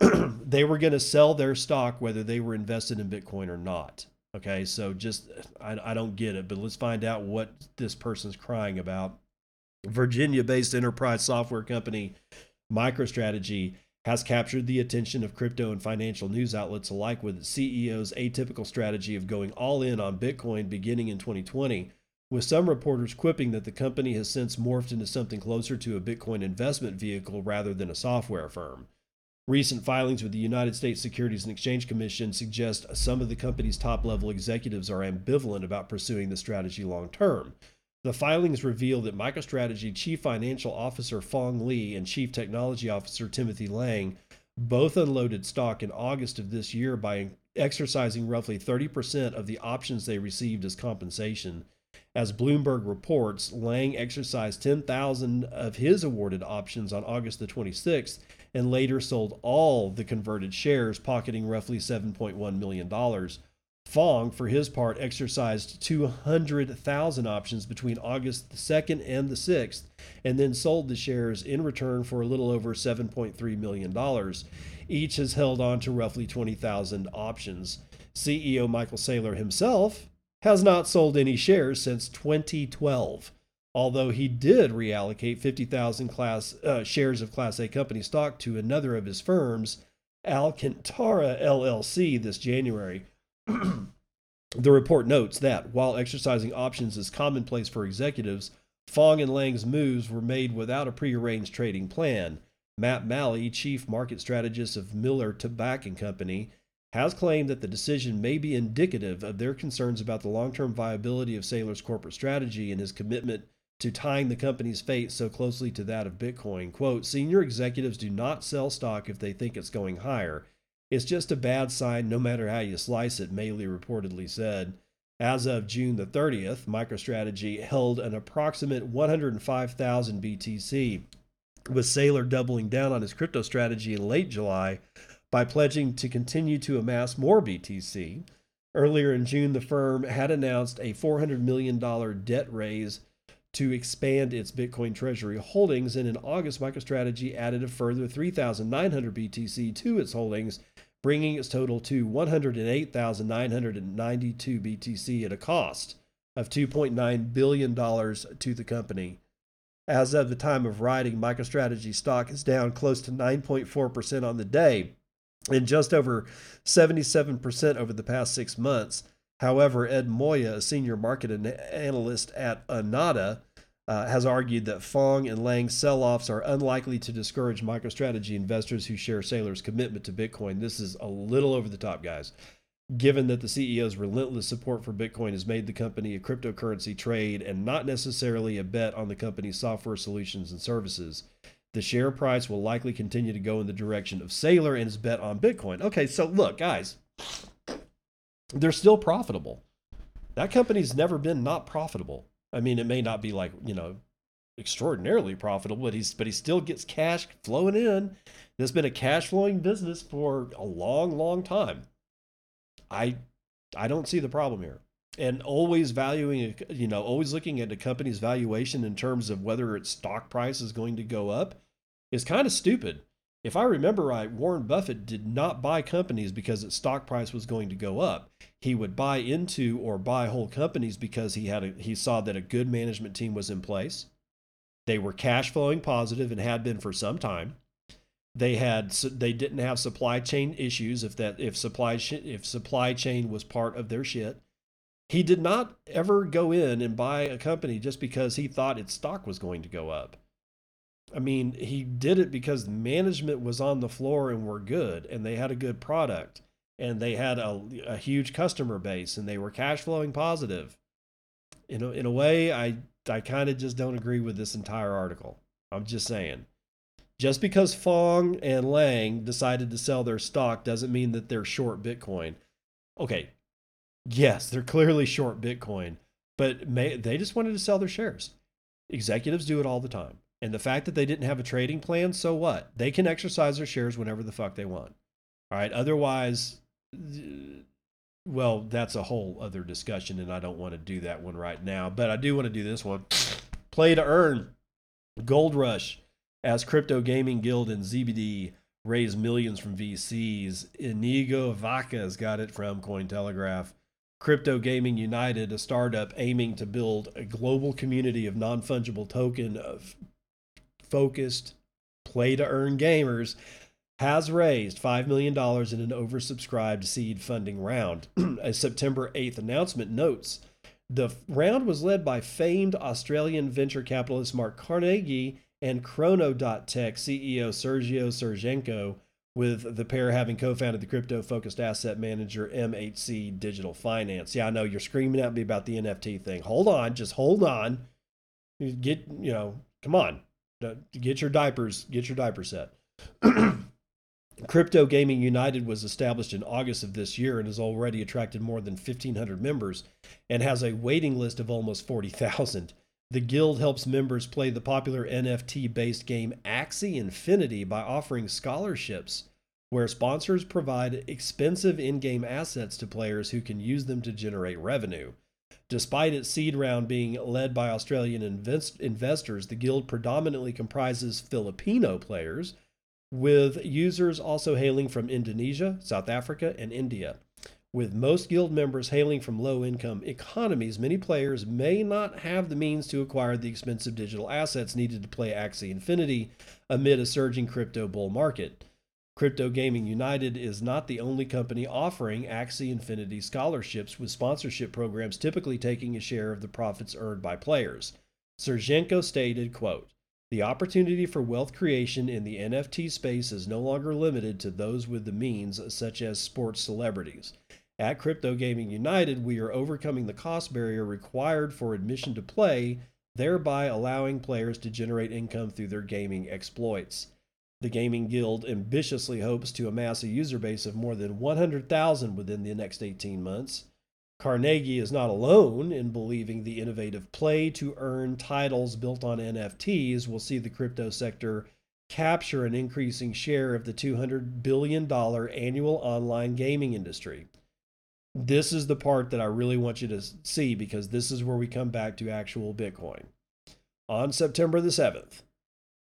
They were going to sell their stock whether they were invested in bitcoin or not Okay, so just I, I don't get it, but let's find out what this person's crying about. Virginia based enterprise software company MicroStrategy has captured the attention of crypto and financial news outlets alike with its CEO's atypical strategy of going all in on Bitcoin beginning in 2020, with some reporters quipping that the company has since morphed into something closer to a Bitcoin investment vehicle rather than a software firm. Recent filings with the United States Securities and Exchange Commission suggest some of the company's top level executives are ambivalent about pursuing the strategy long term. The filings reveal that MicroStrategy Chief Financial Officer Phong Le and Chief Technology Officer Timothy Lang both unloaded stock in August of this year by exercising roughly 30% of the options they received as compensation. As Bloomberg reports, Lang exercised 10,000 of his awarded options on August the 26th and later sold all the converted shares, pocketing roughly $7.1 million. Phong, for his part, exercised 200,000 options between August the 2nd and the 6th, and then sold the shares in return for a little over $7.3 million. Each has held on to roughly 20,000 options. CEO Michael Saylor himself has not sold any shares since 2012 although he did reallocate 50,000 class uh, shares of Class A company stock to another of his firms, Alcantara LLC, this January. the report notes that while exercising options is commonplace for executives, Phong and Lang's moves were made without a prearranged trading plan. Matt Maley, chief market strategist of Miller Tabak Company, has claimed that the decision may be indicative of their concerns about the long-term viability of Saylor's corporate strategy and his commitment to tying the company's fate so closely to that of Bitcoin. Quote, senior executives do not sell stock if they think it's going higher. It's just a bad sign no matter how you slice it, Maley reportedly said. As of June the 30th, MicroStrategy held an approximate 105,000 BTC, with Saylor doubling down on his crypto strategy in late July by pledging to continue to amass more BTC. Earlier in June, the firm had announced a $400 million debt raise to expand its Bitcoin treasury holdings. And in August, MicroStrategy added a further 3,900 BTC to its holdings, bringing its total to 108,992 BTC at a cost of $2.9 billion to the company. As of the time of writing, MicroStrategy stock is down close to 9.4% on the day and just over 77% over the past six months. However, Ed Moya, a senior market analyst at OANDA, uh, has argued that Phong and Lang's sell offs are unlikely to discourage MicroStrategy investors who share Saylor's commitment to Bitcoin. This is a little over the top, guys. Given that the CEO's relentless support for Bitcoin has made the company a cryptocurrency trade and not necessarily a bet on the company's software solutions and services, the share price will likely continue to go in the direction of Saylor and his bet on Bitcoin. Okay, so look, guys, they're still profitable. That company's never been not profitable. I mean, it may not be like, you know, extraordinarily profitable, but he's but he still gets cash flowing in. There's been a cash flowing business for a long, long time. I I don't see the problem here. And always valuing, you know, always looking at a company's valuation in terms of whether its stock price is going to go up is kind of stupid. If I remember right, Warren Buffett did not buy companies because its stock price was going to go up. He would buy into or buy whole companies because he had a, he saw that a good management team was in place. They were cash flowing positive and had been for some time they had they didn't have supply chain issues if that if supply if supply chain was part of their shit he did not ever go in and buy a company just because he thought its stock was going to go up i mean he did it because management was on the floor and were good and they had a good product and they had a, a huge customer base and they were cash flowing positive in a, in a way i i kind of just don't agree with this entire article i'm just saying just because Phong and Lang decided to sell their stock doesn't mean that they're short Bitcoin. Okay, yes, they're clearly short Bitcoin, but may, they just wanted to sell their shares. Executives do it all the time. And the fact that they didn't have a trading plan, so what? They can exercise their shares whenever the fuck they want. All right. Otherwise, well, that's a whole other discussion, and I don't want to do that one right now. But I do want to do this one. Play to earn. Gold Rush as Crypto Gaming Guild and ZBD raise millions from VCs. Inigo Vacas got it from Cointelegraph. Crypto Gaming United, a startup aiming to build a global community of non fungible token of focused play to earn gamers, has raised $5 million in an oversubscribed seed funding round. a September 8th announcement notes the round was led by famed Australian venture capitalist Mark Carnegie and Chrono.tech CEO Sergio Sergienko, with the pair having co founded the crypto focused asset manager MHC Digital Finance. Yeah, I know you're screaming at me about the NFT thing. Hold on, just hold on. Get, you know, come on. Get your diapers, get your diaper set. Crypto Gaming United was established in August of this year and has already attracted more than 1,500 members and has a waiting list of almost 40,000. The Guild helps members play the popular NFT based game Axie Infinity by offering scholarships, where sponsors provide expensive in game assets to players who can use them to generate revenue. Despite its seed round being led by Australian invest- investors, the Guild predominantly comprises Filipino players, with users also hailing from Indonesia, South Africa, and India. With most guild members hailing from low income economies, many players may not have the means to acquire the expensive digital assets needed to play Axie Infinity amid a surging crypto bull market. Crypto Gaming United is not the only company offering Axie Infinity scholarships, with sponsorship programs typically taking a share of the profits earned by players. Sergienko stated, quote, the opportunity for wealth creation in the NFT space is no longer limited to those with the means, such as sports celebrities. At Crypto Gaming United, we are overcoming the cost barrier required for admission to play, thereby allowing players to generate income through their gaming exploits. The Gaming Guild ambitiously hopes to amass a user base of more than 100,000 within the next 18 months. Carnegie is not alone in believing the innovative play to earn titles built on NFTs will see the crypto sector capture an increasing share of the $200 billion annual online gaming industry. This is the part that I really want you to see because this is where we come back to actual Bitcoin. On September the 7th,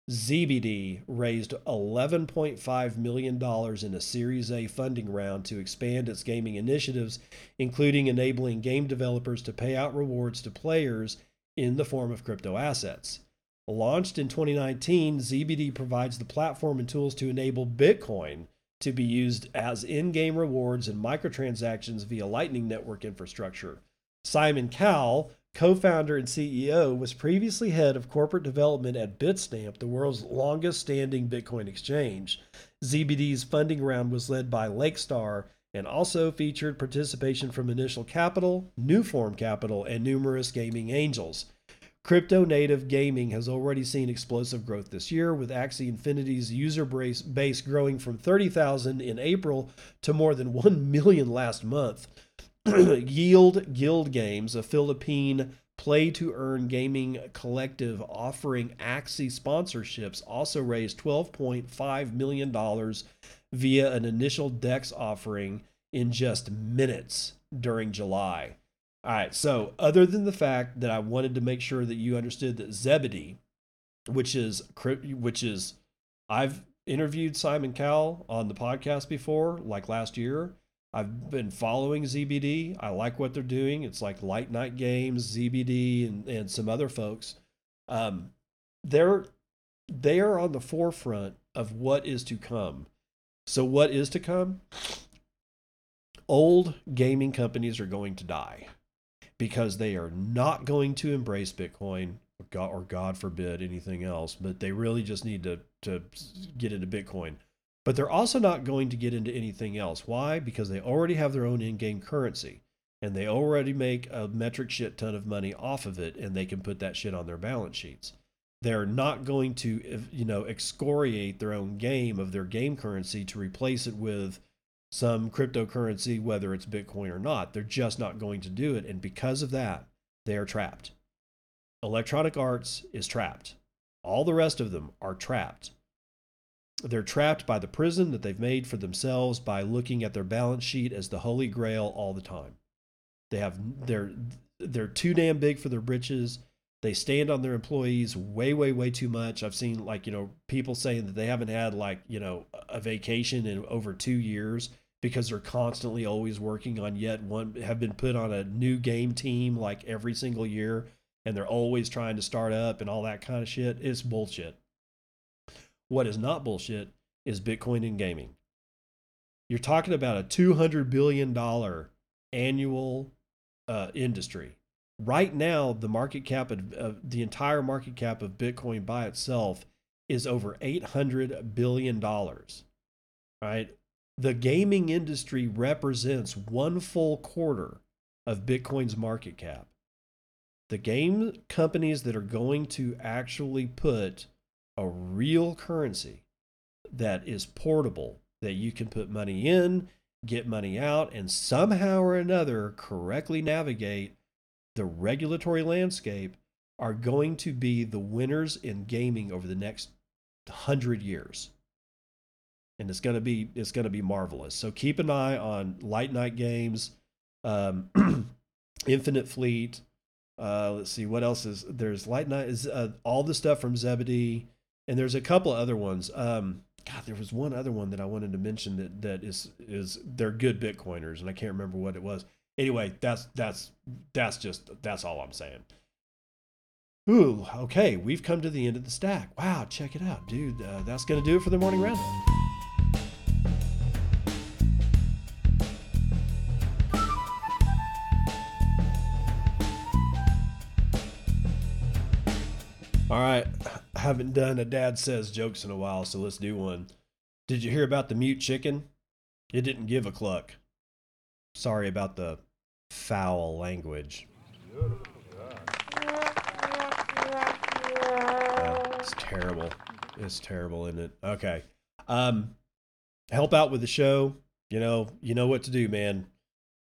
ZBD raised $11.5 million in a Series A funding round to expand its gaming initiatives, including enabling game developers to pay out rewards to players in the form of crypto assets. Launched in 2019, ZBD provides the platform and tools to enable Bitcoin to be used as in game rewards and microtransactions via Lightning Network infrastructure. Simon Cowell, co founder and CEO, was previously head of corporate development at Bitstamp, the world's longest standing Bitcoin exchange. ZBD's funding round was led by Lakestar and also featured participation from Initial Capital, Newform Capital, and numerous gaming angels. Crypto native gaming has already seen explosive growth this year, with Axie Infinity's user base growing from 30,000 in April to more than 1 million last month. Yield Guild Games, a Philippine play to earn gaming collective offering Axie sponsorships, also raised $12.5 million via an initial DEX offering in just minutes during July. All right. So, other than the fact that I wanted to make sure that you understood that Zebedee, which is which is, I've interviewed Simon Cowell on the podcast before, like last year. I've been following ZBD. I like what they're doing. It's like Light Night Games, ZBD, and, and some other folks. Um, they're they are on the forefront of what is to come. So what is to come? Old gaming companies are going to die because they are not going to embrace Bitcoin or God, or God forbid anything else, but they really just need to, to get into Bitcoin. But they're also not going to get into anything else. Why? Because they already have their own in game currency and they already make a metric shit ton of money off of it and they can put that shit on their balance sheets. They're not going to, you know, excoriate their own game of their game currency to replace it with some cryptocurrency, whether it's Bitcoin or not. They're just not going to do it. And because of that, they are trapped. Electronic Arts is trapped. All the rest of them are trapped. They're trapped by the prison that they've made for themselves by looking at their balance sheet as the holy grail all the time. They have they're they're too damn big for their britches. They stand on their employees way, way, way too much. I've seen like, you know, people saying that they haven't had like, you know, a vacation in over two years because they're constantly always working on yet one, have been put on a new game team like every single year and they're always trying to start up and all that kind of shit. It's bullshit. What is not bullshit is Bitcoin and gaming. You're talking about a $200 billion annual uh, industry. Right now the market cap of, of, the entire market cap of bitcoin by itself is over 800 billion dollars right? The gaming industry represents one full quarter of bitcoin's market cap. The game companies that are going to actually put a real currency that is portable that you can put money in get money out and somehow or another correctly navigate the regulatory landscape are going to be the winners in gaming over the next hundred years. And it's gonna be it's gonna be marvelous. So keep an eye on Light Night Games, um, Infinite Fleet. Uh, let's see what else is there's Light Night is uh, all the stuff from Zebedee, and there's a couple of other ones. Um, God, there was one other one that I wanted to mention that that is is they're good Bitcoiners, and I can't remember what it was anyway, that's that's that's just that's all I'm saying. Ooh, okay, we've come to the end of the stack. Wow, check it out, dude. Uh, that's gonna do it for the morning roundup. All right, haven't done a dad says jokes in a while, so let's do one. Did you hear about the mute chicken? It didn't give a cluck. Sorry about the foul language. it's terrible. It's terrible, isn't it? Okay. Um, help out with the show. You know, you know what to do, man.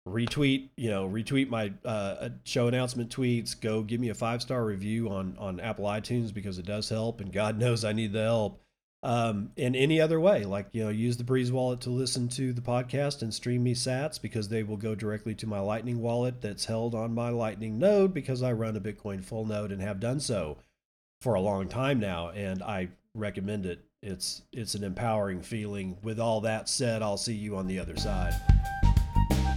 Retweet, you know, retweet my uh, show announcement tweets. Go give me a five star review on on Apple iTunes because it does help, and God knows I need the help um, in any other way. Like, you know, use the Breeze wallet to listen to the podcast and stream me sats because they will go directly to my Lightning wallet that's held on my Lightning node because I run a Bitcoin full node and have done so for a long time now. And I recommend it. It's it's an empowering feeling. With all that said, I'll see you on the other side.